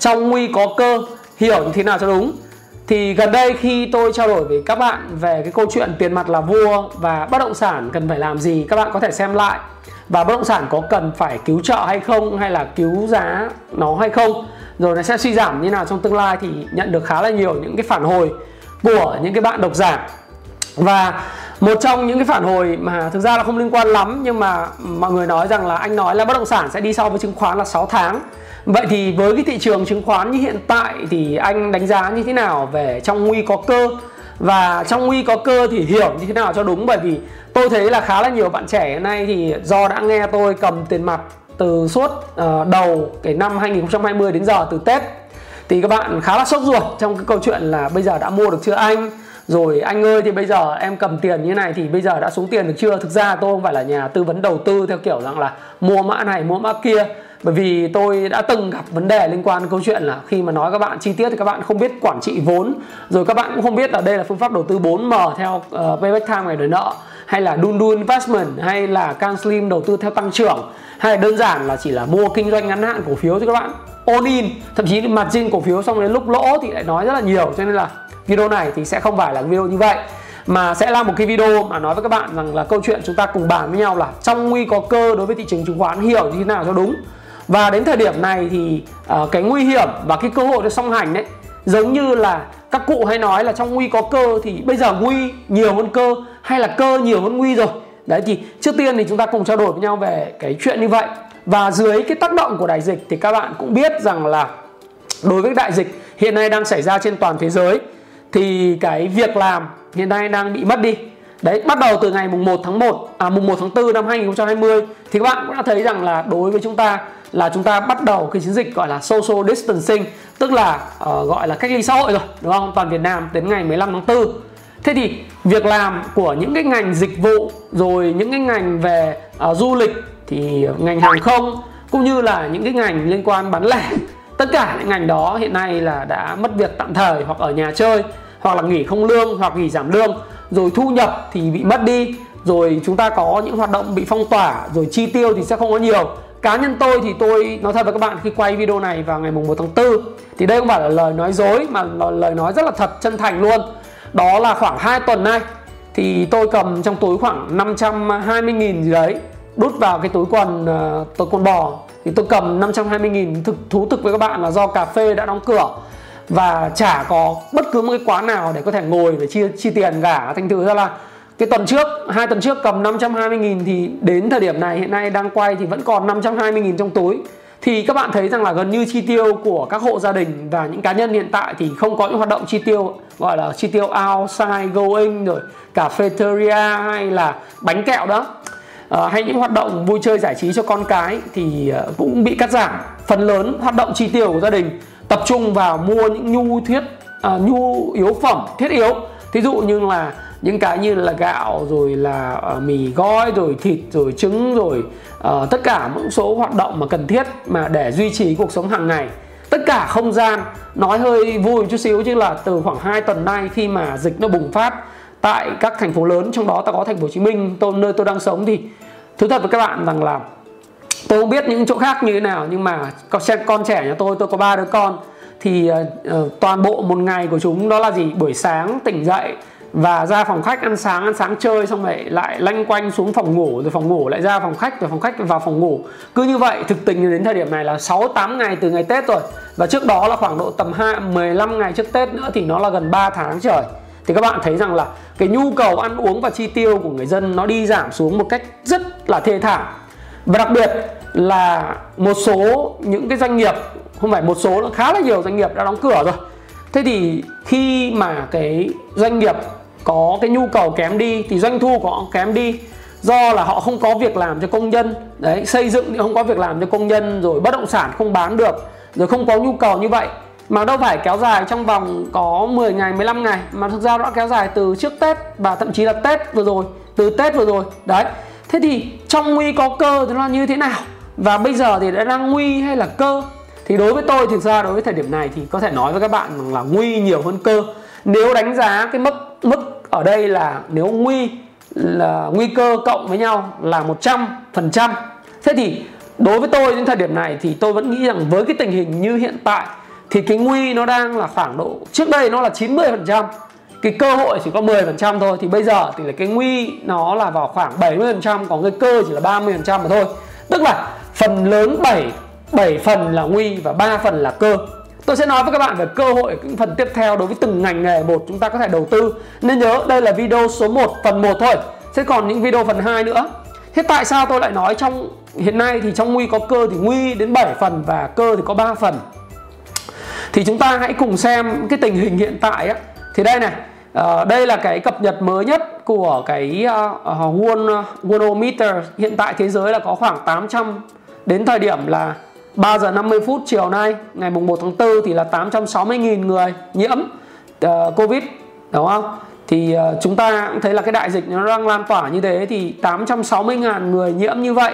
Trong nguy có cơ hiểu như thế nào cho đúng. Thì gần đây khi tôi trao đổi với các bạn về cái câu chuyện tiền mặt là vua và bất động sản cần phải làm gì, các bạn có thể xem lại. Và bất động sản có cần phải cứu trợ hay không, hay là cứu giá nó hay không. Rồi nó sẽ suy giảm như nào trong tương lai thì nhận được khá là nhiều những cái phản hồi của những cái bạn độc giả. Và một trong những cái phản hồi mà thực ra là không liên quan lắm, nhưng mà mọi người nói rằng là anh nói là bất động sản sẽ đi sau với chứng khoán là 6 tháng. Vậy thì với cái thị trường chứng khoán như hiện tại thì anh đánh giá như thế nào về trong nguy có cơ? Và trong nguy có cơ thì hiểu như thế nào cho đúng? Bởi vì tôi thấy là khá là nhiều bạn trẻ hiện nay thì do đã nghe tôi cầm tiền mặt từ suốt uh, đầu cái năm 2020 đến giờ từ Tết. Thì các bạn khá là sốt ruột trong cái câu chuyện là bây giờ đã mua được chưa anh? Rồi anh ơi thì bây giờ em cầm tiền như này thì bây giờ đã xuống tiền được chưa? Thực ra tôi không phải là nhà tư vấn đầu tư theo kiểu rằng là mua mã này mua mã kia bởi vì tôi đã từng gặp vấn đề liên quan đến câu chuyện là khi mà nói các bạn chi tiết thì các bạn không biết quản trị vốn rồi các bạn cũng không biết là đây là phương pháp đầu tư 4M theo uh, payback time ngày đời nợ hay là Dundu Investment hay là can slim đầu tư theo tăng trưởng hay là đơn giản là chỉ là mua kinh doanh ngắn hạn cổ phiếu cho các bạn all in. Thậm chí margin cổ phiếu xong đến lúc lỗ thì lại nói rất là nhiều cho nên là video này thì sẽ không phải là video như vậy mà sẽ là một cái video mà nói với các bạn rằng là câu chuyện chúng ta cùng bàn với nhau là trong nguy có cơ đối với thị trường chứng khoán hiểu như thế nào cho đúng và đến thời điểm này thì uh, cái nguy hiểm và cái cơ hội được song hành đấy giống như là các cụ hay nói là trong nguy có cơ thì bây giờ nguy nhiều hơn cơ hay là cơ nhiều hơn nguy rồi. Đấy thì trước tiên thì chúng ta cùng trao đổi với nhau về cái chuyện như vậy. Và dưới cái tác động của đại dịch thì các bạn cũng biết rằng là đối với đại dịch hiện nay đang xảy ra trên toàn thế giới thì cái việc làm hiện nay đang bị mất đi. Đấy, bắt đầu từ ngày mùng 1 tháng 1 à mùng 1 tháng 4 năm 2020 thì các bạn cũng đã thấy rằng là đối với chúng ta là chúng ta bắt đầu cái chiến dịch gọi là social distancing tức là uh, gọi là cách ly xã hội rồi đúng không? Toàn Việt Nam đến ngày 15 tháng 4 thế thì việc làm của những cái ngành dịch vụ rồi những cái ngành về uh, du lịch thì ngành hàng không cũng như là những cái ngành liên quan bán lẻ tất cả những ngành đó hiện nay là đã mất việc tạm thời hoặc ở nhà chơi hoặc là nghỉ không lương hoặc nghỉ giảm lương rồi thu nhập thì bị mất đi rồi chúng ta có những hoạt động bị phong tỏa rồi chi tiêu thì sẽ không có nhiều cá nhân tôi thì tôi nói thật với các bạn khi quay video này vào ngày mùng 1 tháng 4 thì đây không phải là lời nói dối mà là lời nói rất là thật chân thành luôn. Đó là khoảng 2 tuần nay thì tôi cầm trong túi khoảng 520 nghìn gì đấy đút vào cái túi quần uh, túi quần bò. Thì tôi cầm 520 nghìn thực thú thực với các bạn là do cà phê đã đóng cửa. Và chả có bất cứ một cái quán nào để có thể ngồi để chi chi tiền cả. Thành thử ra là cái tuần trước hai tuần trước cầm 520 nghìn thì đến thời điểm này hiện nay đang quay thì vẫn còn 520 nghìn trong túi. Thì các bạn thấy rằng là gần như chi tiêu của các hộ gia đình và những cá nhân hiện tại thì không có những hoạt động chi tiêu gọi là chi tiêu outside going rồi cafeteria hay là bánh kẹo đó. À, hay những hoạt động vui chơi giải trí cho con cái thì ờ, cũng bị cắt giảm. Phần lớn hoạt động chi tiêu của gia đình tập trung vào mua những nhu thiết à, nhu yếu phẩm thiết yếu. Thí dụ như là những cái như là gạo rồi là uh, mì gói rồi thịt rồi trứng rồi uh, tất cả những số hoạt động mà cần thiết mà để duy trì cuộc sống hàng ngày. Tất cả không gian nói hơi vui một chút xíu chứ là từ khoảng 2 tuần nay khi mà dịch nó bùng phát tại các thành phố lớn trong đó ta có thành phố Hồ Chí Minh tôi nơi tôi đang sống thì thú thật với các bạn rằng là tôi không biết những chỗ khác như thế nào nhưng mà con con trẻ nhà tôi tôi có ba đứa con thì uh, toàn bộ một ngày của chúng đó là gì? Buổi sáng tỉnh dậy và ra phòng khách ăn sáng ăn sáng chơi xong rồi lại lanh quanh xuống phòng ngủ, rồi phòng ngủ lại ra phòng khách, rồi phòng khách vào phòng ngủ. Cứ như vậy, thực tình đến thời điểm này là 6 8 ngày từ ngày Tết rồi. Và trước đó là khoảng độ tầm 2 15 ngày trước Tết nữa thì nó là gần 3 tháng trời. Thì các bạn thấy rằng là cái nhu cầu ăn uống và chi tiêu của người dân nó đi giảm xuống một cách rất là thê thảm. Và đặc biệt là một số những cái doanh nghiệp, không phải một số nó khá là nhiều doanh nghiệp đã đóng cửa rồi. Thế thì khi mà cái doanh nghiệp có cái nhu cầu kém đi thì doanh thu của họ kém đi. Do là họ không có việc làm cho công nhân. Đấy, xây dựng thì không có việc làm cho công nhân, rồi bất động sản không bán được, rồi không có nhu cầu như vậy. Mà đâu phải kéo dài trong vòng có 10 ngày 15 ngày, mà thực ra nó đã kéo dài từ trước Tết và thậm chí là Tết vừa rồi, từ Tết vừa rồi. Đấy, thế thì trong nguy có cơ thì nó là như thế nào? Và bây giờ thì đã đang nguy hay là cơ? Thì đối với tôi thực ra đối với thời điểm này thì có thể nói với các bạn là nguy nhiều hơn cơ nếu đánh giá cái mức mức ở đây là nếu nguy, là nguy cơ cộng với nhau là 100% thế thì đối với tôi đến thời điểm này thì tôi vẫn nghĩ rằng với cái tình hình như hiện tại thì cái nguy nó đang là khoảng độ, trước đây nó là 90% cái cơ hội chỉ có 10% thôi, thì bây giờ thì là cái nguy nó là vào khoảng 70% còn cái cơ chỉ là 30% mà thôi. Tức là phần lớn 7 7 phần là nguy và 3 phần là cơ. Tôi sẽ nói với các bạn về cơ hội những phần tiếp theo đối với từng ngành nghề một chúng ta có thể đầu tư. Nên nhớ đây là video số 1 phần 1 thôi. Sẽ còn những video phần 2 nữa. Thế tại sao tôi lại nói trong hiện nay thì trong nguy có cơ thì nguy đến 7 phần và cơ thì có 3 phần. Thì chúng ta hãy cùng xem cái tình hình hiện tại á. Thì đây này, uh, đây là cái cập nhật mới nhất của cái ờ, ờ, uh, World Worldometer. Hiện tại thế giới là có khoảng 800 đến thời điểm là 3 giờ 50 phút chiều nay ngày mùng 1 tháng 4 thì là 860.000 người nhiễm uh, Covid đúng không? Thì uh, chúng ta cũng thấy là cái đại dịch nó đang lan tỏa như thế thì 860.000 người nhiễm như vậy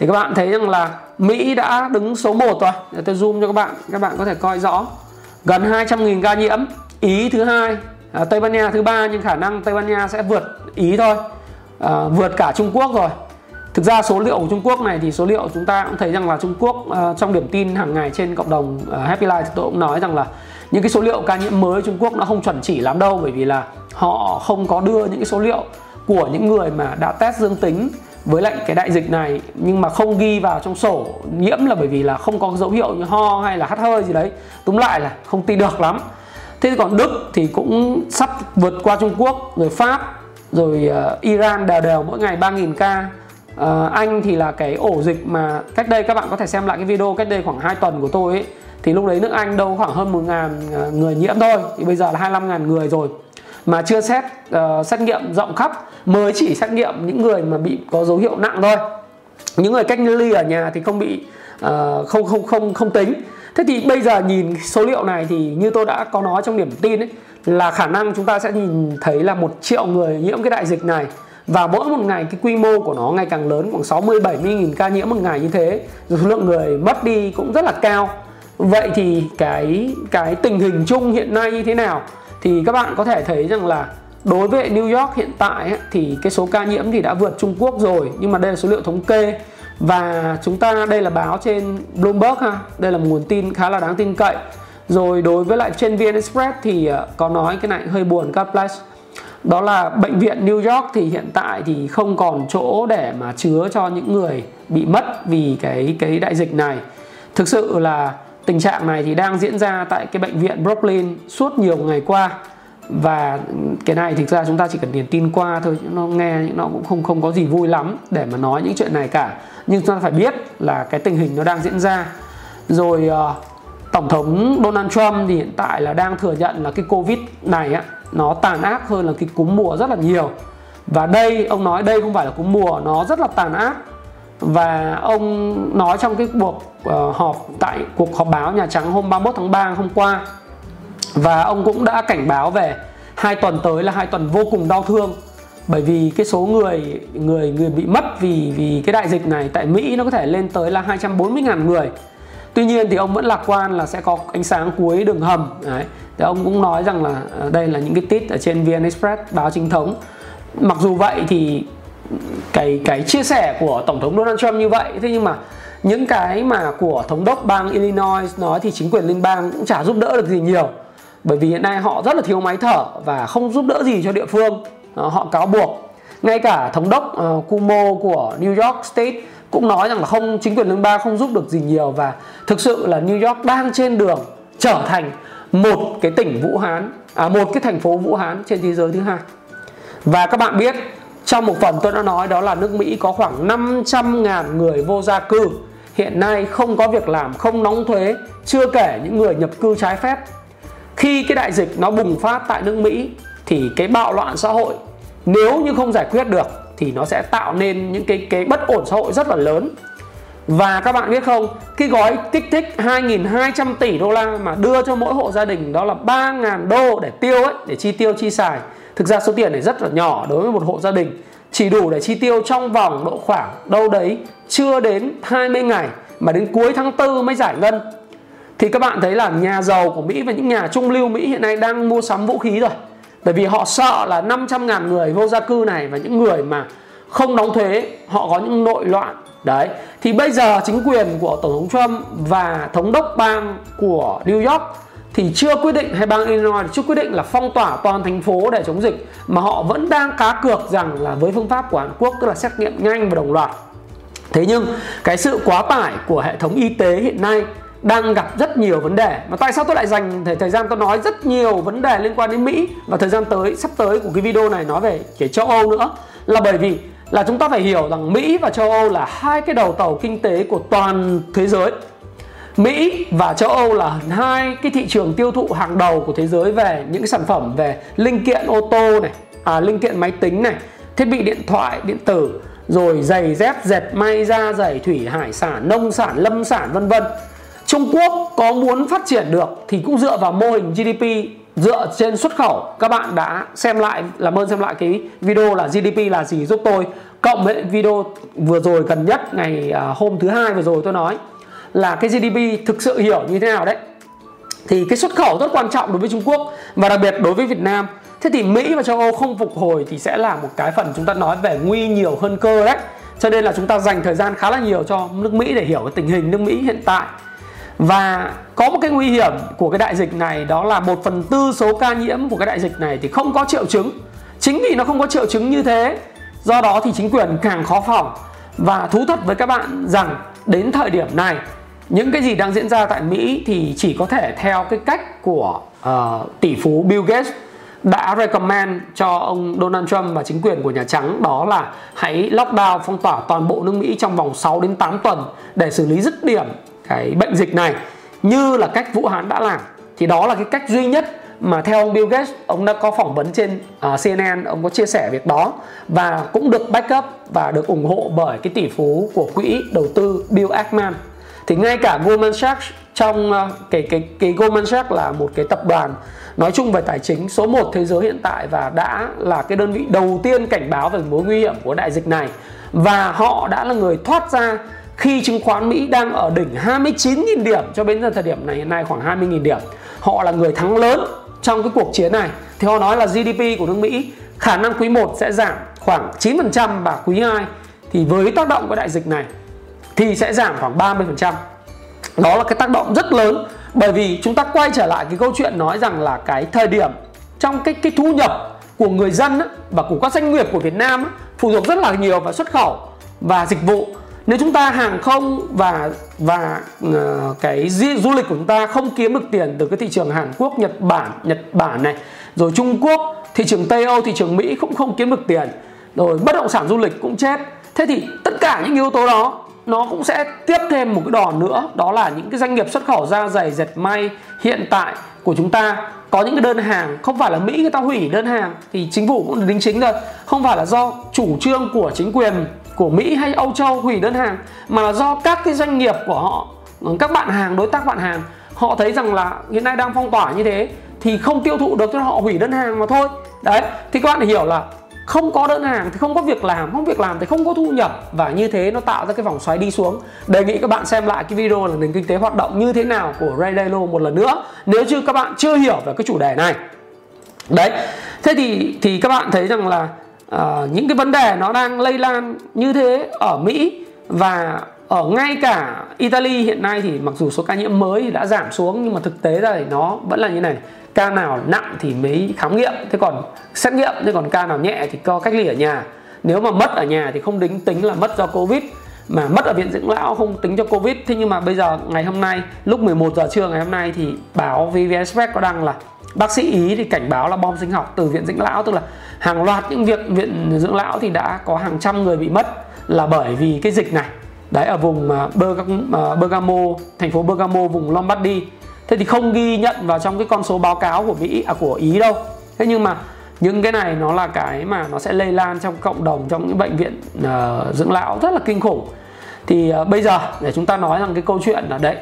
thì các bạn thấy rằng là Mỹ đã đứng số 1 rồi. Để tôi zoom cho các bạn, các bạn có thể coi rõ. Gần 200.000 ca nhiễm, Ý thứ hai, à, Tây Ban Nha thứ ba nhưng khả năng Tây Ban Nha sẽ vượt Ý thôi. À, vượt cả Trung Quốc rồi Thực ra số liệu của Trung Quốc này thì số liệu chúng ta cũng thấy rằng là Trung Quốc uh, trong điểm tin hàng ngày trên cộng đồng uh, Happy Life thì tôi cũng nói rằng là những cái số liệu ca nhiễm mới Trung Quốc nó không chuẩn chỉ lắm đâu bởi vì là họ không có đưa những cái số liệu của những người mà đã test dương tính với lại cái đại dịch này nhưng mà không ghi vào trong sổ nhiễm là bởi vì là không có dấu hiệu như ho hay là hắt hơi gì đấy. Túm lại là không tin được lắm. Thế còn Đức thì cũng sắp vượt qua Trung Quốc rồi Pháp rồi uh, Iran đều đều mỗi ngày 3.000 ca à, Anh thì là cái ổ dịch mà cách đây các bạn có thể xem lại cái video cách đây khoảng 2 tuần của tôi ấy thì lúc đấy nước Anh đâu khoảng hơn 1 ngàn ờ, người nhiễm thôi thì bây giờ là 25 ngàn người rồi. Mà chưa xét uh, xét nghiệm rộng khắp mới chỉ xét nghiệm những người mà bị có dấu hiệu nặng thôi. Những người cách ly ở nhà thì không bị uh, không không không không tính. Thế thì bây giờ nhìn số liệu này thì như tôi đã có nói trong điểm tin ấy là khả năng chúng ta sẽ nhìn thấy là một triệu người nhiễm cái đại dịch này và mỗi một ngày cái quy mô của nó ngày càng lớn khoảng 60 70 nghìn ca nhiễm một ngày như thế rồi số lượng người mất đi cũng rất là cao. Vậy thì cái cái tình hình chung hiện nay như thế nào? Thì các bạn có thể thấy rằng là đối với New York hiện tại ấy, thì cái số ca nhiễm thì đã vượt Trung Quốc rồi nhưng mà đây là số liệu thống kê. Và chúng ta đây là báo trên Bloomberg ha đây là một nguồn tin khá là đáng tin cậy. Rồi đối với lại trên VN Express thì ờ, có nói cái này hơi buồn các bless đó là bệnh viện New York thì hiện tại thì không còn chỗ để mà chứa cho những người bị mất vì cái cái đại dịch này. Thực sự là tình trạng này thì đang diễn ra tại cái bệnh viện Brooklyn suốt nhiều ngày qua. Và cái này thực ra chúng ta chỉ cần điền tin qua thôi nó nghe nó cũng không không có gì vui lắm để mà nói những chuyện này cả. Nhưng chúng ta phải biết là cái tình hình nó đang diễn ra. Rồi uh, tổng thống Donald Trump thì hiện tại là đang thừa nhận là cái covid này á nó tàn ác hơn là cái cúm mùa rất là nhiều. Và đây ông nói đây không phải là cúm mùa nó rất là tàn ác. Và ông nói trong cái cuộc uh, họp tại cuộc họp báo Nhà Trắng hôm 31 tháng 3 hôm qua. Và ông cũng đã cảnh báo về hai tuần tới là hai tuần vô cùng đau thương. Bởi vì cái số người người người bị mất vì vì cái đại dịch này tại Mỹ nó có thể lên tới là 240.000 người tuy nhiên thì ông vẫn lạc quan là sẽ có ánh sáng cuối đường hầm. Đấy. Thì ông cũng nói rằng là ờ, đây là những cái tít ở trên vn express báo chính thống. Mặc dù vậy thì cái cái chia sẻ của tổng thống donald trump như vậy thế nhưng mà những cái mà của thống đốc bang illinois nói thì chính quyền liên bang cũng chả giúp đỡ được gì nhiều. Bởi vì hiện nay họ rất là thiếu máy thở và không giúp đỡ gì cho địa phương. Ờ, họ cáo buộc. Ngay cả thống đốc uh, Cuomo của New York State cũng nói rằng là không, chính quyền liên bang không giúp được gì nhiều và thực sự là New York đang trên đường trở thành một cái tỉnh Vũ Hán à một cái thành phố Vũ Hán trên thế giới thứ hai. Và các bạn biết, trong một phần tôi đã nói đó là nước Mỹ có khoảng 500.000 người vô gia cư. Hiện nay không có việc làm, không đóng thuế, chưa kể những người nhập cư trái phép. Khi cái đại dịch nó bùng phát tại nước Mỹ thì cái bạo loạn xã hội nếu như không giải quyết được thì nó sẽ tạo nên những cái cái bất ổn xã hội rất là lớn và các bạn biết không, cái gói kích thích 2.200 tỷ đô la mà đưa cho mỗi hộ gia đình đó là 3.000 đô để tiêu ấy, để chi tiêu chi xài. Thực ra số tiền này rất là nhỏ đối với một hộ gia đình, chỉ đủ để chi tiêu trong vòng độ khoảng đâu đấy chưa đến 20 ngày mà đến cuối tháng 4 mới giải ngân. Thì các bạn thấy là nhà giàu của Mỹ và những nhà trung lưu Mỹ hiện nay đang mua sắm vũ khí rồi. Bởi vì họ sợ là 500.000 người vô gia cư này và những người mà không đóng thuế, họ có những nội loạn. Đấy. Thì bây giờ chính quyền của tổng thống Trump và thống đốc bang của New York thì chưa quyết định, hay bang Illinois chưa quyết định là phong tỏa toàn thành phố để chống dịch, mà họ vẫn đang cá cược rằng là với phương pháp của Hàn Quốc, tức là xét nghiệm nhanh và đồng loạt. Thế nhưng cái sự quá tải của hệ thống y tế hiện nay đang gặp rất nhiều vấn đề mà tại sao tôi lại dành thời, thời gian tôi nói rất nhiều vấn đề liên quan đến Mỹ và thời gian tới sắp tới của cái video này nói về cái châu Âu nữa là bởi vì là chúng ta phải hiểu rằng Mỹ và châu Âu là hai cái đầu tàu kinh tế của toàn thế giới. Mỹ và châu Âu là hai cái thị trường tiêu thụ hàng đầu của thế giới về những cái sản phẩm về linh kiện ô tô này, à, linh kiện máy tính này, thiết bị điện thoại, điện tử, rồi giày dép, dệt may, da giày, thủy hải sản, nông sản, lâm sản vân vân. Trung Quốc có muốn phát triển được thì cũng dựa vào mô hình GDP dựa trên xuất khẩu. Các bạn đã xem lại, làm ơn xem lại cái video là GDP là gì giúp tôi. Cộng với video vừa rồi gần nhất, ngày à, hôm thứ hai vừa rồi tôi nói là cái GDP thực sự hiểu như thế nào đấy. Thì cái xuất khẩu rất quan trọng đối với Trung Quốc và đặc biệt đối với Việt Nam. Thế thì Mỹ và châu Âu không phục hồi thì sẽ là một cái phần chúng ta nói về nguy nhiều hơn cơ đấy. Cho nên là chúng ta dành thời gian khá là nhiều cho nước Mỹ để hiểu cái tình hình nước Mỹ hiện tại và có một cái nguy hiểm của cái đại dịch này đó là một phần tư số ca nhiễm của cái đại dịch này thì không có triệu chứng. Chính vì nó không có triệu chứng như thế do đó thì chính quyền càng khó phòng. Và thú thật với các bạn rằng đến thời điểm này những cái gì đang diễn ra tại Mỹ thì chỉ có thể theo cái cách của uh, tỷ phú Bill Gates đã recommend cho ông Donald Trump và chính quyền của Nhà Trắng đó là hãy lockdown phong tỏa toàn bộ nước Mỹ trong vòng 6 đến 8 tuần để xử lý dứt điểm cái bệnh dịch này như là cách Vũ Hán đã làm. Thì đó là cái cách duy nhất mà theo ông Bill Gates ông đã có phỏng vấn trên à, uh, CNN ông có chia sẻ việc đó và cũng được backup và được ủng hộ bởi cái tỷ phú của quỹ đầu tư Bill Ackman. Thì ngay cả Goldman Sachs trong uh, cái cái cái Goldman Sachs là một cái tập đoàn nói chung về tài chính số 1 thế giới hiện tại và đã là cái đơn vị đầu tiên cảnh báo về mối nguy hiểm của đại dịch này. Và họ đã là người thoát ra khi chứng khoán Mỹ đang ở đỉnh 29.000 điểm cho đến giờ thời điểm này hiện nay khoảng 20.000 điểm họ là người thắng lớn trong cái cuộc chiến này thì họ nói là GDP của nước Mỹ khả năng quý 1 sẽ giảm khoảng 9% và quý 2 thì với tác động của đại dịch này thì sẽ giảm khoảng 30%. Đó là cái tác động rất lớn bởi vì chúng ta quay trở lại cái câu chuyện nói rằng là cái thời điểm trong cái cái thu nhập của người dân á, và của các doanh nghiệp của Việt Nam á, phụ thuộc rất là nhiều vào xuất khẩu và dịch vụ nếu chúng ta hàng không và và uh, cái du lịch của chúng ta không kiếm được tiền từ cái thị trường Hàn Quốc, Nhật Bản, Nhật Bản này, rồi Trung Quốc, thị trường Tây Âu, thị trường Mỹ cũng không kiếm được tiền, rồi bất động sản du lịch cũng chết. Thế thì tất cả những yếu tố đó nó cũng sẽ tiếp thêm một cái đòn nữa đó là những cái doanh nghiệp xuất khẩu da giày dệt may hiện tại của chúng ta có những cái đơn hàng không phải là Mỹ người ta hủy đơn hàng thì chính phủ cũng đính chính rồi không phải là do chủ trương của chính quyền của Mỹ hay Âu Châu hủy đơn hàng, mà là do các cái doanh nghiệp của họ, các bạn hàng, đối tác bạn hàng, họ thấy rằng là hiện nay đang phong tỏa như thế, thì không tiêu thụ được cho họ hủy đơn hàng mà thôi. Đấy, thì các bạn hiểu là không có đơn hàng thì không có việc làm, không việc làm thì không có thu nhập, và như thế nó tạo ra cái vòng xoáy đi xuống. Đề nghị các bạn xem lại cái video là nền kinh tế hoạt động như thế nào của Ray Dalio một lần nữa, nếu như các bạn chưa hiểu về cái chủ đề này. Đấy, thế thì thì các bạn thấy rằng là uh, những cái vấn đề nó đang lây lan như thế ở Mỹ và ở ngay cả Italy hiện nay thì mặc dù số ca nhiễm mới thì đã giảm xuống nhưng mà thực tế ra thì nó vẫn là như này. Ca nào nặng thì mới khám nghiệm thế còn xét nghiệm thế còn ca nào nhẹ thì co cách ly ở nhà. Nếu mà mất ở nhà thì không tính tính là mất do covid mà mất ở viện dưỡng lão không tính cho covid. Thế nhưng mà bây giờ ngày hôm nay lúc 11 giờ trưa ngày hôm nay thì báo VVS có đăng là bác sĩ ý thì cảnh báo là bom sinh học từ viện dưỡng lão tức là hàng loạt những việc viện dưỡng lão thì đã có hàng trăm người bị mất là bởi vì cái dịch này. Đấy ở vùng à, à, Bergamo thành phố Bergamo vùng Lombardy. Thế thì không ghi nhận vào trong cái con số báo cáo của Mỹ à của Ý đâu. Thế nhưng mà những cái này nó là cái mà nó sẽ lây lan trong cộng đồng trong những bệnh viện uh, dưỡng lão rất là kinh khủng. Thì uh, bây giờ để chúng ta nói rằng cái câu chuyện là đấy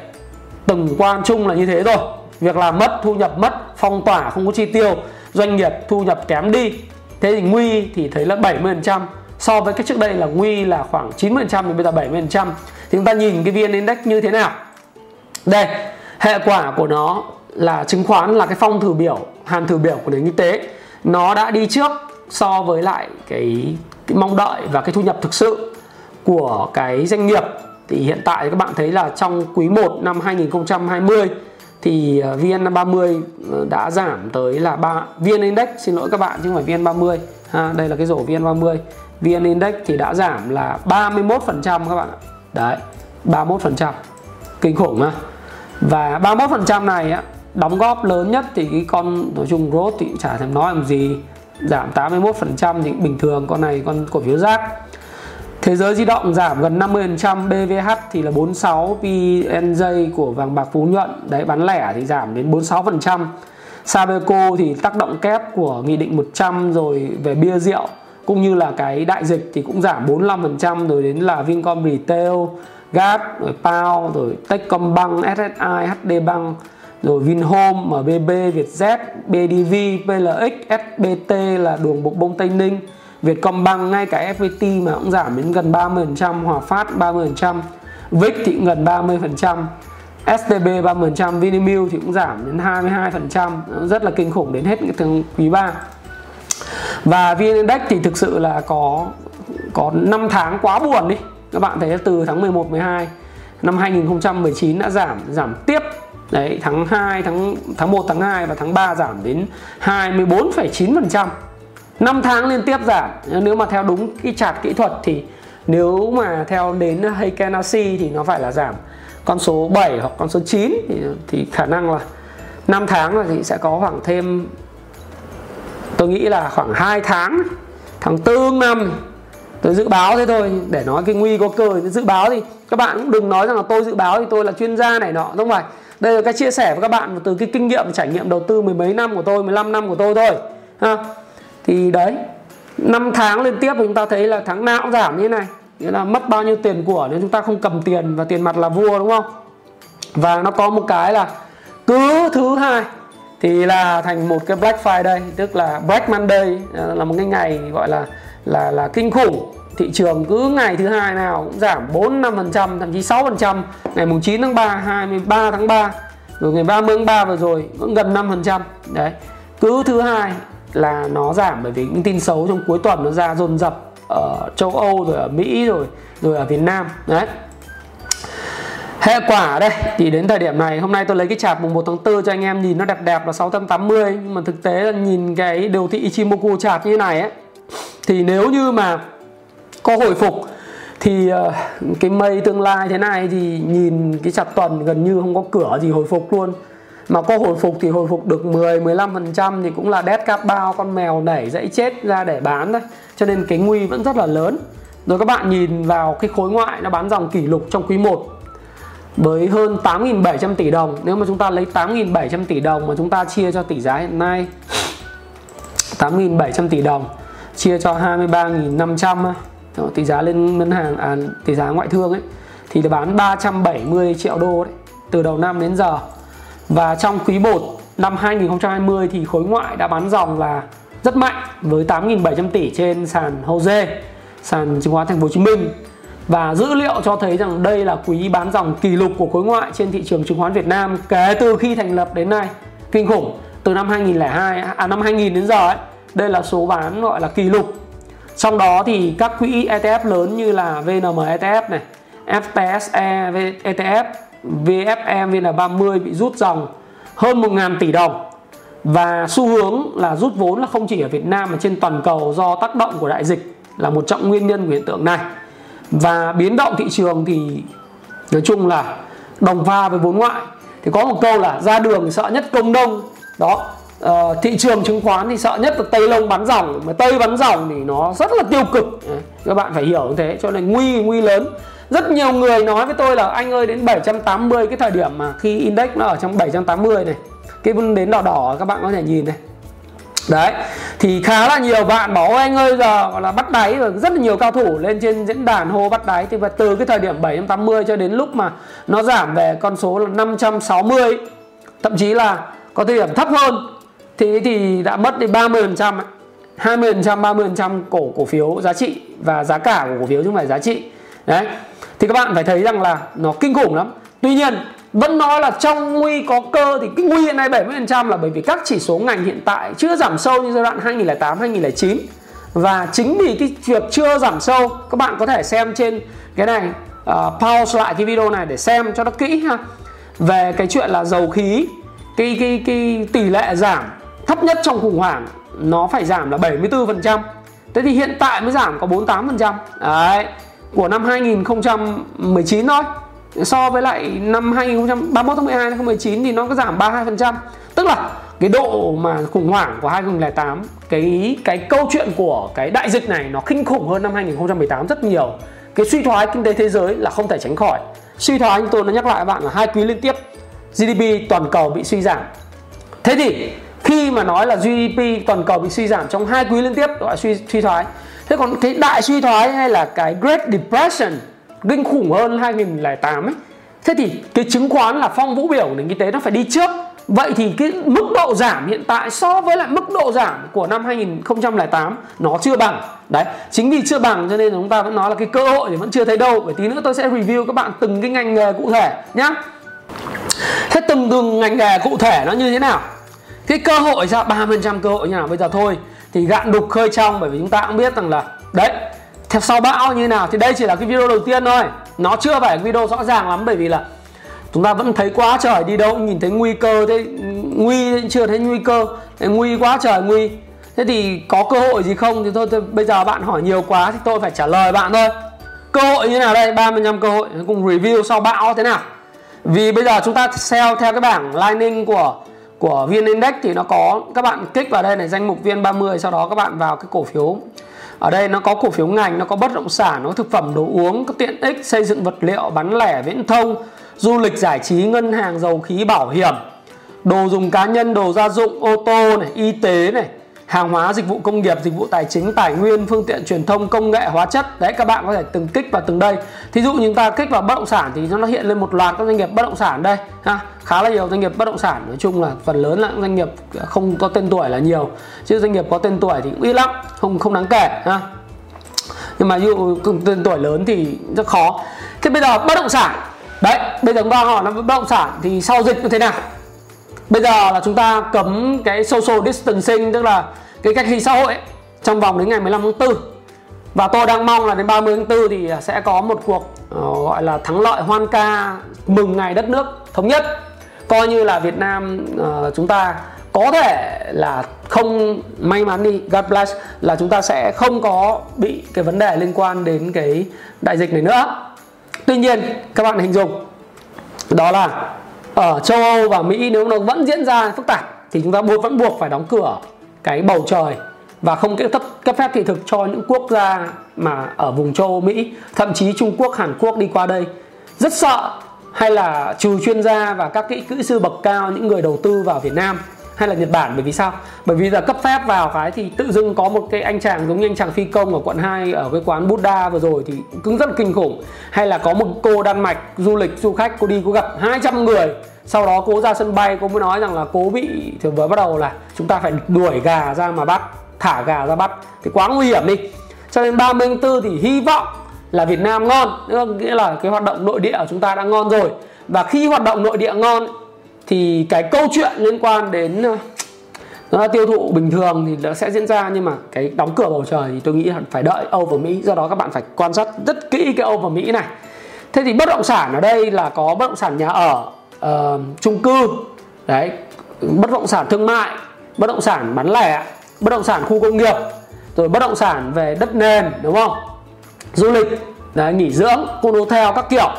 từng quan chung là như thế rồi việc làm mất thu nhập mất phong tỏa không có chi tiêu doanh nghiệp thu nhập kém đi. Thế thì nguy thì thấy là 70% so với cái trước đây là nguy là khoảng 90% thì bây giờ 70% thì chúng ta nhìn cái vn index như thế nào? Đây hệ quả của nó là chứng khoán là cái phong thử biểu hàn thử biểu của nền kinh tế. Nó đã đi trước so với lại cái, cái mong đợi và cái thu nhập thực sự của cái doanh nghiệp. Thì hiện tại các bạn thấy là trong quý 1 năm 2020 thì à, VN30 à, đã giảm tới là 3 VN Index, xin lỗi các bạn, chứ không phải VN30 ha, đây là cái rổ VN30 VN Index thì đã giảm là 31% các bạn ạ. Đấy 31% kinh khủng mà và 31% này á, đóng góp lớn nhất thì cái con, nói chung growth thì chả thèm nói làm gì. Giảm 81% thì bình thường, con này con cổ phiếu rác. Thế giới di động giảm gần 50%, BVH thì là 46, PNJ của vàng bạc Phú Nhuận, đấy bán lẻ thì giảm đến 46%. Sabeco thì tác động kép của Nghị định 100 rồi về bia rượu cũng như là cái đại dịch thì cũng giảm 45% rồi đến là Vincom Retail, Gap, rồi PAO, rồi Techcombank, SSI, HD Bank, rồi Vinhome, MBB, Vietjet, BDV, PLX, SBT là đường bộ bông Tây Ninh Vietcombank ngay cả FPT mà cũng giảm đến gần 30% Hòa Phát 30% VIX thì cũng gần 30% STB 30% Vinamilk thì cũng giảm đến 22% rất là kinh khủng đến hết cái tháng quý 3 và VN Index thì thực sự là có có 5 tháng quá buồn đi. Các bạn thấy từ tháng 11 12 năm 2019 đã giảm giảm tiếp. Đấy tháng 2 tháng tháng 1 tháng 2 và tháng 3 giảm đến 24,9% 5 tháng liên tiếp giảm. Nếu mà theo đúng cái chart kỹ thuật thì nếu mà theo đến Heikenasi thì nó phải là giảm. Con số 7 hoặc con số 9 thì, thì khả năng là 5 tháng là thì sẽ có khoảng thêm tôi nghĩ là khoảng 2 tháng tháng tư năm. Tôi dự báo thế thôi để nói cái nguy có cơ dự báo thì các bạn cũng đừng nói rằng là tôi dự báo thì tôi là chuyên gia này nọ đúng không phải. Đây là cái chia sẻ với các bạn từ cái kinh nghiệm trải nghiệm đầu tư mười mấy năm của tôi 15 năm của tôi thôi ha thì đấy 5 tháng liên tiếp chúng ta thấy là tháng nào cũng giảm như thế này. Nghĩa là mất bao nhiêu tiền của nếu chúng ta không cầm tiền và tiền mặt là vua đúng không? Và nó có một cái là cứ thứ hai thì là thành một cái Black Friday, tức là Black Monday à, là một cái ngày gọi là là là kinh khủng. Thị trường cứ ngày thứ hai nào cũng giảm 4 5 phần trăm, thậm chí 6 phần trăm. Ngày mùng 9 tháng 3 23 tháng 3 rồi ngày 30 tháng 3 vừa rồi cũng gần 5 phần trăm. Đấy, cứ thứ hai là nó giảm, bởi vì những tin xấu trong cuối tuần nó ra dồn dập ở châu Âu, rồi ở Mỹ, rồi rồi ở Việt Nam. Đấy. Hệ quả đây, thì đến thời điểm này, hôm nay tôi lấy cái chart mùng 1 tháng 4 cho anh em nhìn nó đẹp đẹp là 680 nhưng mà thực tế là nhìn cái điều thị Ichimoku chart như này ấy, thì nếu như mà có hồi phục, thì ờ, cái mây tương lai thế này thì nhìn cái chặt tuần gần như không có cửa gì hồi phục luôn mà có hồi phục thì hồi phục được 10 15% thì cũng là dead cap bao con mèo nảy dãy chết ra để bán thôi. Cho nên cái nguy vẫn rất là lớn. Rồi các bạn nhìn vào cái khối ngoại nó bán dòng kỷ lục trong quý 1 với hơn 8.700 tỷ đồng. Nếu mà chúng ta lấy 8.700 tỷ đồng mà chúng ta chia cho tỷ giá hiện nay 8.700 tỷ đồng chia cho 23.500 ờ, tỷ giá lên ngân hàng à, tỷ giá ngoại thương ấy thì bán 370 triệu đô đấy từ đầu năm đến giờ và trong quý 1 năm 2020 thì khối ngoại đã bán dòng là rất mạnh với 8.700 tỷ trên sàn HOSE, sàn chứng khoán Thành phố Hồ Chí Minh. Và dữ liệu cho thấy rằng đây là quý bán dòng kỷ lục của khối ngoại trên thị trường chứng khoán Việt Nam kể từ khi thành lập đến nay. Kinh khủng. Từ năm 2002 à năm 2000 đến giờ ấy, đây là số bán gọi là kỷ lục. Trong đó thì các quỹ ETF lớn như là VNM ETF này, FTSE ETF VFM VN30 bị rút dòng hơn 1.000 tỷ đồng. Và xu hướng là rút vốn là không chỉ ở Việt Nam mà trên toàn cầu do tác động của đại dịch là một trọng nguyên nhân của hiện tượng này. Và biến động thị trường thì nói chung là đồng pha với vốn ngoại. Thì có một câu là ra đường sợ nhất công đông. Đó ờ, thị trường chứng khoán thì sợ nhất là tây lông bắn dòng. Mà tây bắn dòng thì nó rất là tiêu cực. Các bạn phải hiểu như thế cho nên nguy nguy lớn rất nhiều người nói với tôi là anh ơi, đến 780 cái thời điểm mà khi index nó ở trong 780 này, cái đến đỏ đỏ, các bạn có thể nhìn này. Đấy, thì khá là nhiều bạn bảo anh ơi, giờ gọi là bắt đáy rồi, rất là nhiều cao thủ lên trên diễn đàn hô bắt đáy. Thì và từ cái thời điểm 780 cho đến lúc mà nó giảm về con số là 560 thậm chí là có thời điểm thấp hơn, thì thì đã mất đi 30 phần trăm 20 phần trăm 30 phần trăm cổ cổ phiếu giá trị và giá cả của cổ phiếu chứ không phải giá trị. Đấy thì các bạn phải thấy rằng là nó kinh khủng lắm. Tuy nhiên vẫn nói là trong nguy có cơ thì cái nguy hiện nay 70% là bởi vì các chỉ số ngành hiện tại chưa giảm sâu như giai đoạn 2008 2009 và chính vì cái việc chưa giảm sâu các bạn có thể xem trên cái này uh, pause lại cái video này để xem cho nó kỹ ha. Về cái chuyện là dầu khí cái cái cái tỷ lệ giảm thấp nhất trong khủng hoảng nó phải giảm là 74% thế thì hiện tại mới giảm có 48% đấy của năm 2019 thôi. So với lại năm 2031 tháng 12 2019 thì nó có giảm 32% tức là cái độ mà khủng hoảng của 2008 cái cái câu chuyện của cái đại dịch này nó kinh khủng hơn năm 2018 rất nhiều. Cái suy thoái kinh tế thế giới là không thể tránh khỏi. Suy thoái như tôi đã nhắc lại các bạn là hai quý liên tiếp GDP toàn cầu bị suy giảm. Thế thì khi mà nói là GDP toàn cầu bị suy giảm trong hai quý liên tiếp, gọi suy suy thoái thế còn cái đại suy thoái hay là cái Great Depression kinh khủng hơn 2008 ấy thế thì cái chứng khoán là phong vũ biểu nền kinh tế nó phải đi trước Vậy thì cái mức độ giảm hiện tại so với lại mức độ giảm của năm 2008 nó chưa bằng. Đấy, chính vì chưa bằng cho nên chúng ta vẫn nói là cái cơ hội thì vẫn chưa thấy đâu. Bởi tí nữa tôi sẽ review các bạn từng cái ngành nghề cụ thể nhá. Thế từng từng ngành nghề cụ thể nó như thế nào? Cái cơ hội ra 30% cơ hội như nào bây giờ thôi thì gạn đục khơi trong bởi vì chúng ta cũng biết rằng là đấy theo sau bão như thế nào thì đây chỉ là cái video đầu tiên thôi. Nó chưa phải video rõ ràng lắm bởi vì là chúng ta vẫn thấy quá trời đi đâu cũng nhìn thấy nguy cơ thế nguy chưa thấy nguy cơ nguy quá trời nguy. Thế thì có cơ hội gì không? Thì thôi, thôi bây giờ bạn hỏi nhiều quá thì tôi phải trả lời bạn thôi. Cơ hội như nào đây? 35 cơ hội. Cùng review sau bão thế nào. Vì bây giờ chúng ta sell theo cái bảng lining của của VN Index thì nó có, các bạn kích vào đây này, danh mục VN30 sau đó các bạn vào cái cổ phiếu. Ở đây nó có cổ phiếu ngành, nó có bất động sản, nó có thực phẩm, đồ uống, có tiện ích, xây dựng vật liệu, bán lẻ, viễn thông, du lịch, giải trí, ngân hàng, dầu khí, bảo hiểm, đồ dùng cá nhân, đồ gia dụng, ô tô này, y tế này hàng hóa, dịch vụ công nghiệp, dịch vụ tài chính, tài nguyên, phương tiện truyền thông, công nghệ, hóa chất. Đấy, các bạn có thể từng kích vào từng đây. Thí dụ chúng ta kích vào bất động sản thì nó hiện lên một loạt các doanh nghiệp bất động sản đây, ha. Khá là nhiều doanh nghiệp bất động sản. Nói chung là phần lớn là doanh nghiệp không có tên tuổi là nhiều, chứ doanh nghiệp có tên tuổi thì cũng ít lắm, không không đáng kể, ha. Nhưng mà ví dụ tên tuổi lớn thì rất khó. Thế bây giờ bất động sản. Đấy, bây giờ chúng ta hỏi là bất động sản thì sau dịch như thế nào? Bây giờ là chúng ta cấm cái social distancing tức là cái cách ly xã hội ấy, trong vòng đến ngày 15 tháng 4 và tôi đang mong là đến 30 tháng 4 thì sẽ có một cuộc uh, gọi là thắng lợi hoan ca mừng ngày đất nước thống nhất. Coi như là Việt Nam uh, chúng ta có thể là không may mắn đi God bless là chúng ta sẽ không có bị cái vấn đề liên quan đến cái đại dịch này nữa. Tuy nhiên các bạn hình dung đó là ở châu Âu và Mỹ nếu nó vẫn diễn ra phức tạp thì chúng ta buộc, vẫn buộc phải đóng cửa cái bầu trời và không cấp cấp phép thị thực cho những quốc gia mà ở vùng châu Âu Mỹ, thậm chí Trung Quốc, Hàn Quốc đi qua đây. Rất sợ hay là trừ chuyên gia và các kỹ kỹ sư bậc cao, những người đầu tư vào Việt Nam hay là Nhật Bản? Bởi vì sao? Bởi vì là cấp phép vào cái thì tự dưng có một cái anh chàng giống như anh chàng phi công ở quận 2 ở cái quán Buddha vừa rồi thì cứng rất là kinh khủng. Hay là có một cô Đan Mạch du lịch, du khách, cô đi cô gặp 200 người. Sau đó cố ra sân bay, cô mới nói rằng là cố bị thì vừa bắt đầu là chúng ta phải đuổi gà ra mà bắt, thả gà ra bắt. Thì quá nguy hiểm đi. Cho nên 30 tháng 4 thì hy vọng là Việt Nam ngon. Nghĩa là cái hoạt động nội địa của chúng ta đã ngon rồi. Và khi hoạt động nội địa ngon thì cái câu chuyện liên quan đến ờ, nó tiêu thụ bình thường thì nó sẽ diễn ra nhưng mà cái đóng cửa bầu trời thì tôi nghĩ là phải đợi Âu và Mỹ. Do đó các bạn phải quan sát rất kỹ cái Âu và Mỹ này. Thế thì bất động sản ở đây là có bất động sản nhà ở uh, chung cư. Đấy bất động sản thương mại bất động sản bán lẻ bất động sản khu công nghiệp rồi bất động sản về đất nền đúng không? Du lịch đấy, nghỉ dưỡng condo theo các kiểu.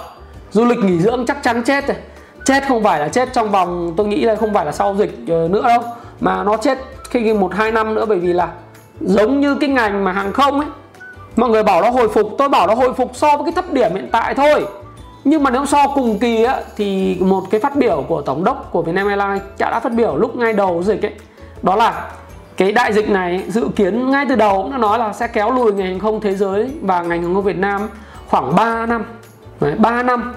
Du lịch nghỉ dưỡng chắc chắn chết rồi chết không phải là chết trong vòng tôi nghĩ là không phải là sau dịch ờ, nữa đâu mà nó chết khi một hai năm nữa bởi vì là giống như cái ngành mà hàng không ấy mọi người bảo nó hồi phục tôi bảo nó hồi phục so với cái thấp điểm hiện tại thôi. Nhưng mà nếu so cùng kỳ á, thì một cái phát biểu của tổng đốc của Vietnam Airlines đã, đã phát biểu lúc ngay đầu dịch ấy. Đó là cái đại dịch này dự kiến ngay từ đầu cũng đã nói là sẽ kéo lùi ngành hàng không thế giới và ngành hàng không Việt Nam khoảng 3 năm. Đấy, 3 năm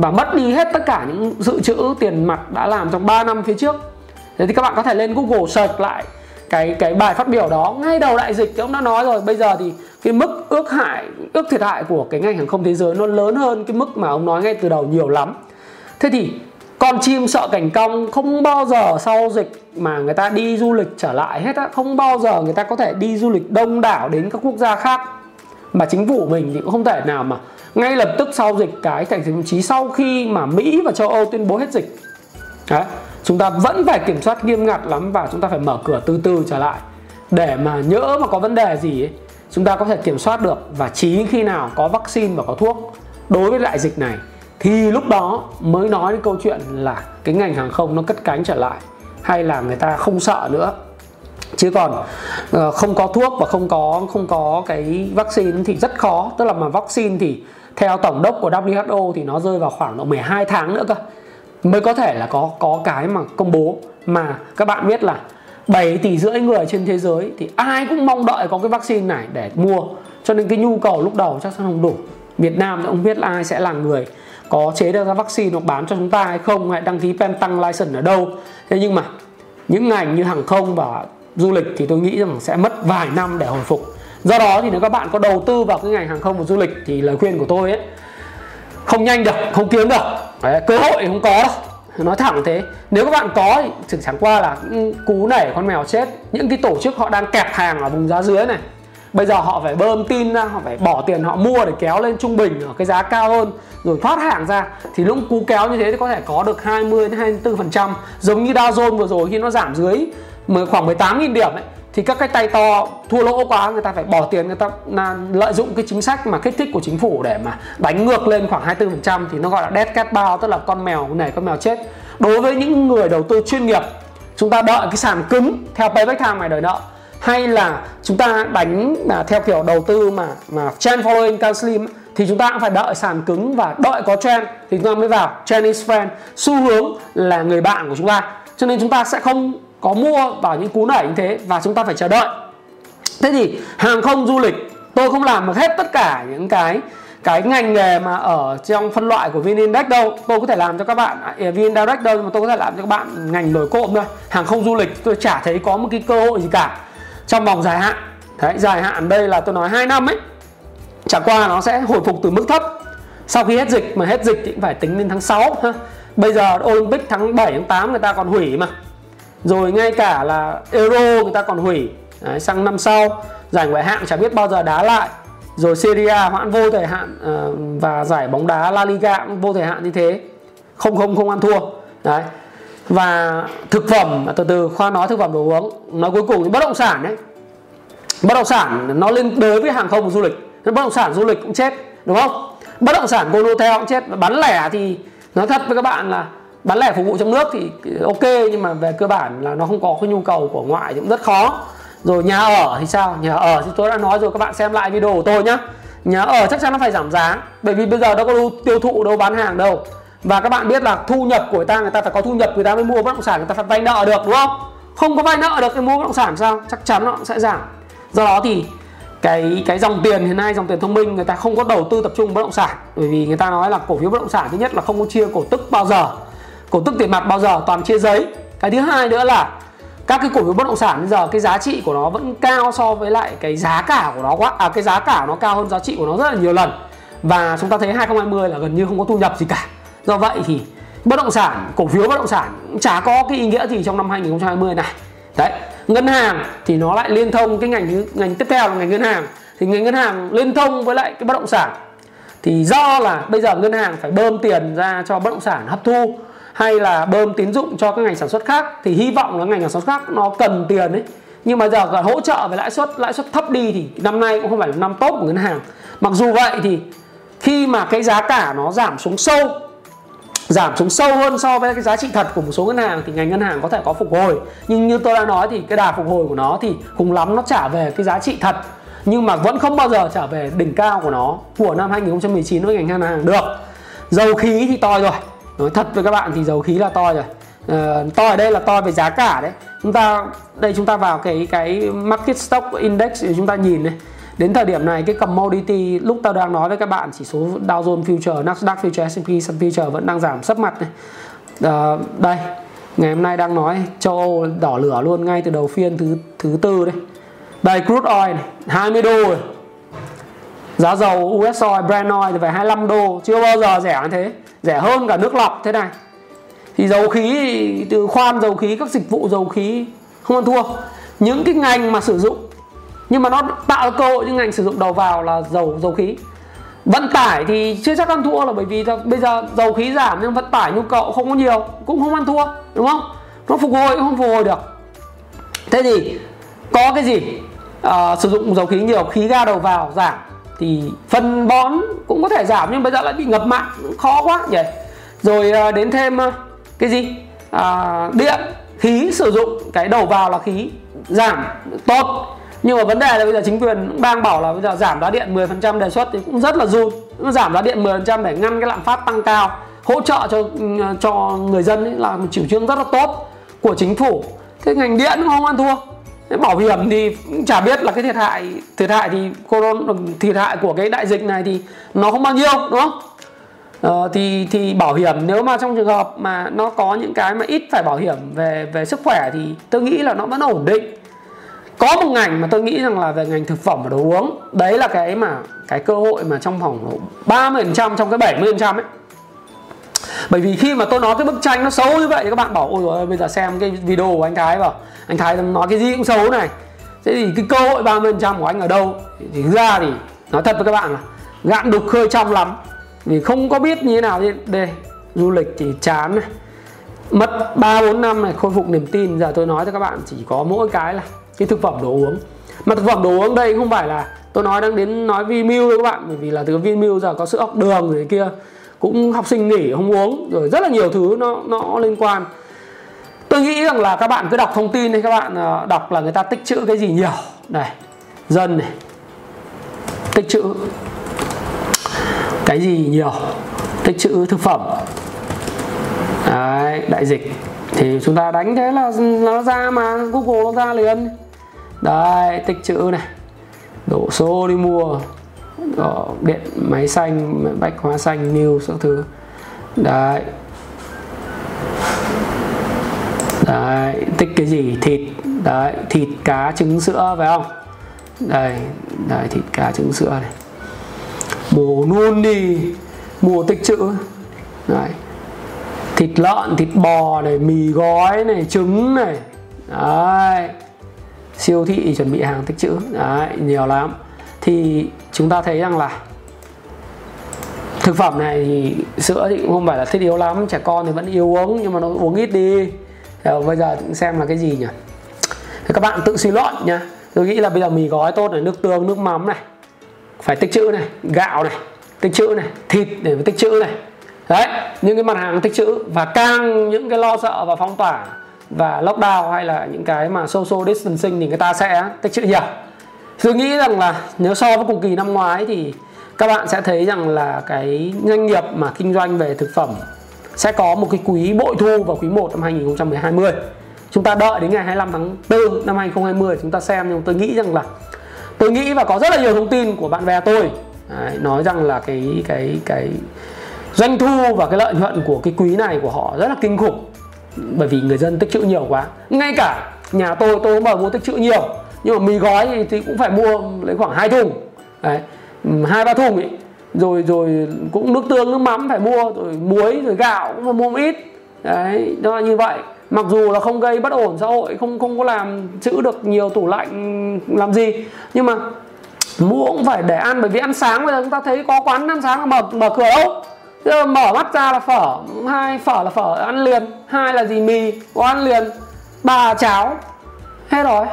và mất đi hết tất cả những dự trữ tiền mặt đã làm trong 3 năm phía trước. Thế thì các bạn có thể lên Google search lại cái cái bài phát biểu đó ngay đầu đại dịch thì ông đã nói rồi. Bây giờ thì cái mức ước hại, ước thiệt hại của cái ngành hàng không thế giới nó lớn hơn cái mức mà ông nói ngay từ đầu nhiều lắm. Thế thì con chim sợ cảnh cong không bao giờ sau dịch mà người ta đi du lịch trở lại hết á, không bao giờ người ta có thể đi du lịch đông đảo đến các quốc gia khác. Mà chính phủ mình thì cũng không thể nào mà ngay lập tức sau dịch cái thành thậm chí sau khi mà Mỹ và châu Âu tuyên bố hết dịch. Đấy chúng ta vẫn phải kiểm soát nghiêm ngặt lắm và chúng ta phải mở cửa từ từ trở lại. Để mà nhỡ mà có vấn đề gì ấy, chúng ta có thể kiểm soát được và chỉ khi nào có vaccine và có thuốc đối với đại dịch này thì lúc đó mới nói đến câu chuyện là cái ngành hàng không nó cất cánh trở lại hay là người ta không sợ nữa. Chứ còn ờ, không có thuốc và không có không có cái vaccine thì rất khó. Tức là mà vaccine thì theo tổng đốc của WHO thì nó rơi vào khoảng độ 12 tháng nữa cơ. Mới có thể là có có cái mà công bố mà các bạn biết là 7 tỷ rưỡi người trên thế giới thì ai cũng mong đợi có cái vaccine này để mua. Cho nên cái nhu cầu lúc đầu chắc chắn không đủ. Việt Nam thì không biết là ai sẽ là người có chế ra vaccine hoặc bán cho chúng ta hay không, hay đăng ký pen tăng license ở đâu. Thế nhưng mà những ngành như hàng không và du lịch thì tôi nghĩ rằng sẽ mất vài năm để hồi phục do đó thì nếu các bạn có đầu tư vào cái ngành hàng không và du lịch thì lời khuyên của tôi ấy không nhanh được không kiếm được. Đấy, cơ hội không có đâu. Nói thẳng thế nếu các bạn có thì thực chẳng qua là ừ, cú nảy con mèo chết những cái tổ chức họ đang kẹp hàng ở vùng giá dưới này bây giờ họ phải bơm tin ra họ phải bỏ tiền họ mua để kéo lên trung bình ở cái giá cao hơn rồi thoát hàng ra thì lúc cú kéo như thế thì có thể có được 20 đến 24 phần trăm. Giống như Dow Jones vừa rồi khi nó giảm dưới khoảng 18.000 điểm ấy thì các cái tay to thua lỗ quá, người ta phải bỏ tiền, người ta là lợi dụng cái chính sách mà kích thích của chính phủ để mà đánh ngược lên khoảng 24% thì nó gọi là dead cat bao tức là con mèo này, con mèo chết. Đối với những người đầu tư chuyên nghiệp, chúng ta đợi cái sàn cứng theo payback time ngày đợi nợ, hay là chúng ta đánh là theo kiểu đầu tư mà mà trend following can slim, thì chúng ta cũng phải đợi sàn cứng và đợi có trend thì chúng ta mới vào trend is friend xu hướng là người bạn của chúng ta, cho nên chúng ta sẽ không có mua vào những cú nảy như thế và chúng ta phải chờ đợi. Thế thì hàng không du lịch, tôi không làm được hết tất cả những cái cái ngành nghề mà ở trong phân loại của VN-Index đâu. Tôi có thể làm cho các bạn à, à, VN Direct đâu, nhưng mà tôi có thể làm cho các bạn ngành nổi cộm thôi. Hàng không du lịch, tôi chả thấy có một cái cơ hội gì cả. Trong vòng dài hạn, đấy, dài hạn đây là tôi nói 2 năm ấy, chẳng qua nó sẽ hồi phục từ mức thấp. Sau khi hết dịch, mà hết dịch thì cũng phải tính đến tháng 6 ha. bây giờ Olympic tháng 7 tháng 8 người ta còn hủy mà rồi ngay cả là Euro người ta còn hủy. Đấy, sang năm sau giải ngoại hạng chả biết bao giờ đá lại. Rồi Serie A hoãn vô thời hạn uh, và giải bóng đá La Liga cũng vô thời hạn như thế. Không không không ăn thua. Đấy. Và thực phẩm từ từ khoa nói thực phẩm đồ uống. Nói cuối cùng thì bất động sản đấy. Bất động sản nó lên đối với hàng không và du lịch. Bất động sản du lịch cũng chết đúng không? Bất động sản cô hotel cũng chết. Bán lẻ thì nói thật với các bạn là bán lẻ phục vụ trong nước thì ok, nhưng mà về cơ bản là nó không có cái nhu cầu của ngoại thì cũng rất khó. Rồi nhà ở thì sao? Nhà ở thì tôi đã nói rồi, các bạn xem lại video của tôi nhá. Nhà ở chắc chắn nó phải giảm giá, bởi vì bây giờ đâu có tiêu thụ, đâu bán hàng đâu. Và các bạn biết là thu nhập của người ta người ta phải có thu nhập, người ta mới mua bất động sản, người ta phải vay nợ được, đúng không? Không có vay nợ được thì mua bất động sản sao? Chắc chắn nó sẽ giảm. Do đó thì cái cái dòng tiền hiện nay, dòng tiền thông minh, người ta không có đầu tư tập trung bất động sản. Bởi vì người ta nói là cổ phiếu bất động sản, thứ nhất là không có chia cổ tức bao giờ cổ tức tiền mặt bao giờ, toàn chia giấy. Cái thứ hai nữa là các cái cổ phiếu bất động sản bây giờ cái giá trị của nó vẫn cao so với lại cái giá cả của nó quá à cái giá cả nó cao hơn giá trị của nó rất là nhiều lần. Và chúng ta thấy 2020 là gần như không có thu nhập gì cả. Do vậy thì bất động sản, cổ phiếu bất động sản chả có cái ý nghĩa gì trong năm 2020 này. Đấy, ngân hàng thì nó lại liên thông cái ngành ngành tiếp theo là ngành ngân hàng. Thì ngành ngân hàng liên thông với lại cái bất động sản. Thì do là bây giờ ngân hàng phải bơm tiền ra cho bất động sản hấp thu hay là bơm tín dụng cho các ngành sản xuất khác, thì hy vọng là ngành sản xuất khác nó cần tiền ấy. Nhưng mà giờ còn hỗ trợ về lãi suất lãi suất thấp đi thì năm nay cũng không phải là năm tốt của ngân hàng. Mặc dù vậy thì khi mà cái giá cả nó giảm xuống sâu, giảm xuống sâu hơn so với cái giá trị thật của một số ngân hàng thì ngành ngân hàng có thể có phục hồi. Nhưng như tôi đã nói thì cái đà phục hồi của nó thì cùng lắm nó trả về cái giá trị thật, nhưng mà vẫn không bao giờ trả về đỉnh cao của nó, của năm 2019 với ngành ngân hàng được. Dầu khí thì to rồi nói thật với các bạn thì dầu khí là to rồi uh, to ở đây là to về giá cả đấy chúng ta đây chúng ta vào cái cái market stock index để chúng ta nhìn này đến thời điểm này cái commodity lúc tao đang nói với các bạn chỉ số Dow Jones Future, Nasdaq Future, S&P Future vẫn đang giảm sấp mặt này. À, đây ngày hôm nay đang nói châu Âu đỏ lửa luôn ngay từ đầu phiên thứ thứ tư đây. Đây crude oil này, 20 đô rồi. Giá dầu US oil, Brent oil thì phải 25 đô, chưa bao giờ rẻ như thế, rẻ hơn cả nước lọc thế này. Thì dầu khí từ khoan dầu khí các dịch vụ dầu khí không ăn thua. Những cái ngành mà sử dụng nhưng mà nó tạo cơ hội những ngành sử dụng đầu vào là dầu dầu khí vận tải thì chưa chắc ăn thua là bởi vì bây giờ dầu khí giảm nhưng vận tải nhu cầu không có nhiều cũng không ăn thua đúng không nó phục hồi cũng không phục hồi được thế thì có cái gì à, sử dụng dầu khí nhiều khí ga đầu vào giảm thì phân bón cũng có thể giảm nhưng bây giờ lại bị ngập mặn khó quá nhỉ. Rồi à, đến thêm à, cái gì? À, điện khí sử dụng cái đầu vào là khí giảm tốt. Nhưng mà vấn đề là bây giờ chính quyền đang bảo là bây giờ giảm giá điện 10% đề xuất thì cũng rất là run. Giảm giá điện 10% để ngăn cái lạm phát tăng cao hỗ trợ cho ừ, cho người dân ấy là một chủ trương rất là tốt của chính phủ. Thế ngành điện cũng không ăn thua bảo hiểm thì chả biết là cái thiệt hại thiệt hại thì corona thiệt hại của cái đại dịch này thì nó không bao nhiêu đúng không? Ờ, thì thì bảo hiểm nếu mà trong trường hợp mà nó có những cái mà ít phải bảo hiểm về về sức khỏe thì tôi nghĩ là nó vẫn ổn định. Có một ngành mà tôi nghĩ rằng là về ngành thực phẩm và đồ uống đấy là cái mà cái cơ hội mà trong vòng 30% trong cái 70% ấy bởi vì khi mà tôi nói cái bức tranh nó xấu như vậy thì các bạn bảo, ôi rồi bây giờ xem cái video của anh Thái vào. Anh Thái nói cái gì cũng xấu này. Thế thì cái cơ hội 30% của anh ở đâu? Thì ra thì nói thật với các bạn là gạn đục khơi trong lắm. Vì không có biết như thế nào đây, du lịch thì chán này. Mất 3 4 năm này, khôi phục niềm tin. Giờ tôi nói cho các bạn chỉ có mỗi cái là cái thực phẩm đồ uống. Mà thực phẩm đồ uống đây không phải là tôi nói đang đến nói Vinamilk các bạn, bởi vì là từ Vinamilk giờ có sữa học đường rồi kia cũng học sinh nghỉ không uống rồi rất là nhiều thứ nó nó liên quan. Tôi nghĩ rằng là các bạn cứ đọc thông tin thì các bạn ờ, đọc là người ta tích trữ cái gì nhiều. Này dân này tích trữ cái gì nhiều tích trữ thực phẩm. Đấy, đại dịch. Thì chúng ta đánh thế là nó ra mà google nó ra liền. Đây tích chữ này đổ xô đi mua. Đó, điện máy xanh bách hóa xanh new các thứ. Đấy. Đấy tích cái gì? Thịt. Đấy thịt cá trứng sữa phải không? Đây đây thịt cá trứng sữa này. Mùa luôn đi. Mua tích chữ. Đấy. Thịt lợn thịt bò này mì gói này trứng này. Đấy. Siêu thị chuẩn bị hàng tích trữ đấy nhiều lắm thì chúng ta thấy rằng là thực phẩm này thì sữa thì cũng không phải là thiết yếu lắm, trẻ con thì vẫn yêu uống nhưng mà nó uống ít đi. Rồi bây giờ xem là cái gì nhỉ? Thì các bạn tự suy luận nhá. Tôi nghĩ là bây giờ mì gói tốt này, nước tương, nước mắm này, phải tích trữ này, gạo này, tích trữ này, thịt để tích trữ này. Đấy, những cái mặt hàng tích trữ và càng những cái lo sợ và phong tỏa và lockdown hay là những cái mà social distancing thì người ta sẽ tích trữ nhiều tôi nghĩ rằng là nếu so với cùng kỳ năm ngoái thì các bạn sẽ thấy rằng là cái doanh nghiệp mà kinh doanh về thực phẩm sẽ có một cái quý bội thu vào quý 1 năm 2020 chúng ta đợi đến ngày 25 tháng 4 năm 2020 chúng ta xem nhưng tôi nghĩ rằng là tôi nghĩ và có rất là nhiều thông tin của bạn bè tôi Đấy, nói rằng là cái cái cái doanh thu và cái lợi nhuận của cái quý này của họ rất là kinh khủng. Bởi vì người dân tích trữ nhiều quá. Ngay cả nhà tôi tôi cũng bảo mua tích trữ nhiều nhưng mà mì gói thì, thì cũng phải mua lấy khoảng hai thùng. Đấy ừ, hai ba thùng ấy rồi rồi cũng nước tương nước mắm phải mua rồi muối rồi gạo cũng phải mua một ít. Đấy nó là như vậy. Mặc dù là không gây bất ổn xã hội không không có làm chữ được nhiều tủ lạnh làm gì. Nhưng mà mua cũng phải để ăn bởi vì ăn sáng bây giờ chúng ta thấy có quán ăn sáng mở mở cửa đâu. Giờ mở mắt ra là phở hai phở là phở ăn liền. Hai là gì? Mì có ăn liền. Ba cháo. Hết rồi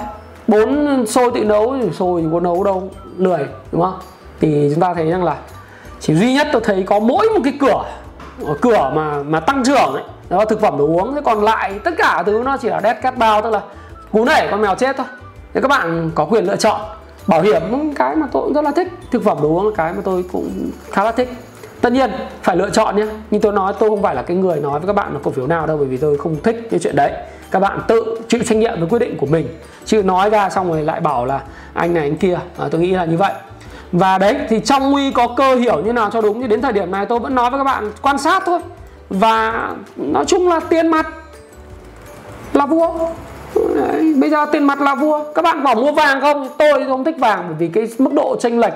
bốn sôi tự nấu thì sôi thì có nấu đâu, lười, đúng không? Thì chúng ta thấy rằng là chỉ duy nhất tôi thấy có mỗi một cái cửa cửa mà mà tăng trưởng ấy, đó là thực phẩm đồ uống. Thế còn lại tất cả thứ nó chỉ là dead cat bao, tức là cú nảy con mèo chết thôi. Thế các bạn có quyền lựa chọn. Bảo hiểm, cái mà tôi cũng rất là thích. Thực phẩm đồ uống là cái mà tôi cũng khá là thích tất nhiên phải lựa chọn nhé. Nhưng tôi nói tôi không phải là cái người nói với các bạn là cổ phiếu nào đâu bởi vì tôi không thích cái chuyện đấy. Các bạn tự chịu trách nhiệm với quyết định của mình. Chứ nói ra xong rồi lại bảo là anh này anh kia. À, tôi nghĩ là như vậy. Và đấy thì trong nguy có cơ hiểu như nào cho đúng thì đến thời điểm này tôi vẫn nói với các bạn quan sát thôi. Và nói chung là tiền mặt là vua. Đấy, bây giờ tiền mặt là vua. Các bạn bảo mua vàng không? Tôi không thích vàng bởi vì cái mức độ chênh lệch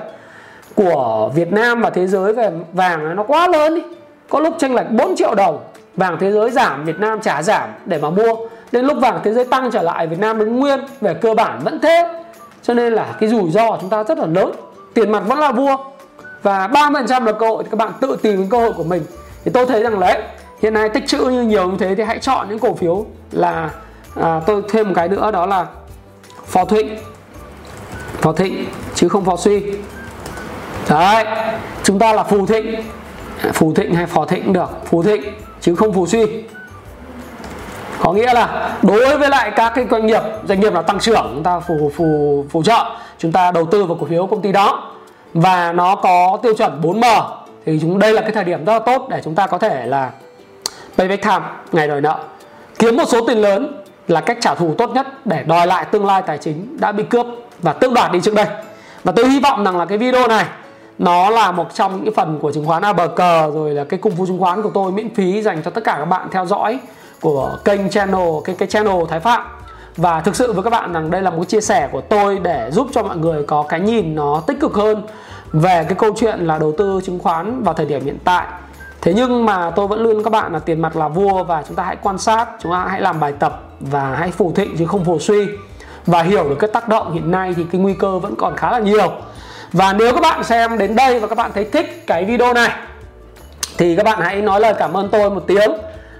của Việt Nam và thế giới về vàng nó quá lớn đi. Có lúc chênh lệch 4 triệu đồng vàng thế giới giảm Việt Nam trả giảm để mà mua. Đến lúc vàng thế giới tăng trở lại Việt Nam đứng nguyên về cơ bản vẫn thế. Cho nên là cái rủi ro của chúng ta rất là lớn. Tiền mặt vẫn là vua. Và 30% là cơ hội thì các bạn tự tìm cơ hội của mình. Thì tôi thấy rằng đấy hiện nay tích trữ như nhiều như thế thì hãy chọn những cổ phiếu là à, tôi thêm một cái nữa đó là phò thịnh. Phò thịnh chứ không phò suy đấy, chúng ta là phù thịnh. Phù thịnh hay phò thịnh cũng được, phù thịnh chứ không phù suy. Có nghĩa là đối với lại các cái doanh nghiệp doanh nghiệp là tăng trưởng, chúng ta phù phù phù trợ. Chúng ta đầu tư vào cổ phiếu công ty đó và nó có tiêu chuẩn 4M thì chúng, đây là cái thời điểm rất là tốt để chúng ta có thể là payback time, ngày đòi nợ. Kiếm một số tiền lớn là cách trả thù tốt nhất để đòi lại tương lai tài chính đã bị cướp và tước đoạt đi trước đây. Và tôi hy vọng rằng là cái video này nó là một trong những cái phần của chứng khoán ABG rồi là cái cung phu chứng khoán của tôi, miễn phí dành cho tất cả các bạn theo dõi của kênh channel, cái cái channel Thái Phạm. Và thực sự với các bạn rằng đây là một chia sẻ của tôi để giúp cho mọi người có cái nhìn nó tích cực hơn về cái câu chuyện là đầu tư chứng khoán vào thời điểm hiện tại. Thế nhưng mà tôi vẫn luôn các bạn là tiền mặt là vua và chúng ta hãy quan sát, chúng ta hãy làm bài tập và hãy phù thịnh chứ không phù suy. Và hiểu được cái tác động hiện nay thì cái nguy cơ vẫn còn khá là nhiều và nếu các bạn xem đến đây và các bạn thấy thích cái video này thì các bạn hãy nói lời cảm ơn tôi một tiếng.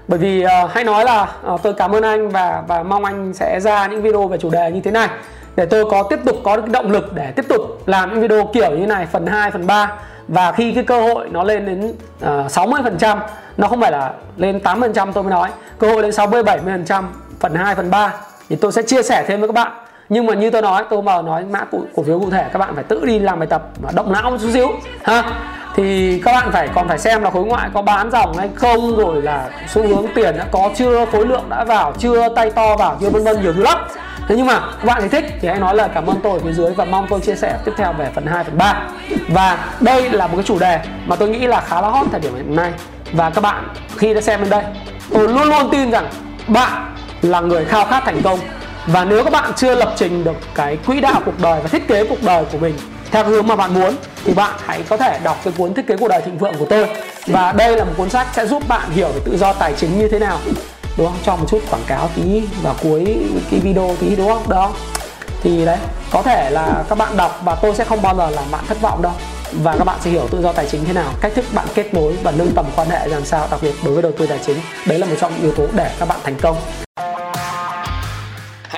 Bởi vì ờ, uh, hãy nói là uh, tôi cảm ơn anh và và mong anh sẽ ra những video về chủ đề như thế này. Để tôi có tiếp tục có được động lực để tiếp tục làm những video kiểu như này phần 2, phần 3 và khi cái cơ hội nó lên đến ờ, uh, 60% nó không phải là lên 8% tôi mới nói. Cơ hội lên 60 70% phần 2 phần 3 thì tôi sẽ chia sẻ thêm với các bạn nhưng mà như tôi nói tôi mà nói mã cổ, cổ phiếu cụ thể các bạn phải tự đi làm bài tập và động não một chút xíu ha? Thì các bạn phải còn phải xem là khối ngoại có bán dòng hay không rồi là xu hướng tiền đã có chưa khối lượng đã vào chưa tay to vào chưa vân vân nhiều thứ lắm. Thế nhưng mà các bạn thấy thích thì hãy nói lời cảm ơn tôi ở phía dưới và mong tôi chia sẻ tiếp theo về phần 2 phần 3 và đây là một cái chủ đề mà tôi nghĩ là khá là hot thời điểm hiện nay. Và các bạn khi đã xem đến đây tôi luôn luôn tin rằng bạn là người khao khát thành công và nếu các bạn chưa lập trình được cái quỹ đạo cuộc đời và thiết kế cuộc đời của mình theo hướng mà bạn muốn, thì bạn hãy có thể đọc cái cuốn thiết kế cuộc đời thịnh vượng của tôi. Và đây là một cuốn sách sẽ giúp bạn hiểu về tự do tài chính như thế nào. Đúng không? Cho một chút quảng cáo tí vào cuối cái video tí, đúng không? Đó thì đấy, có thể là các bạn đọc và tôi sẽ không bao giờ làm bạn thất vọng đâu. Và các bạn sẽ hiểu tự do tài chính thế nào, cách thức bạn kết nối và nâng tầm quan hệ làm sao, đặc biệt đối với đầu tư tài chính. Đấy là một trong những yếu tố để các bạn thành công.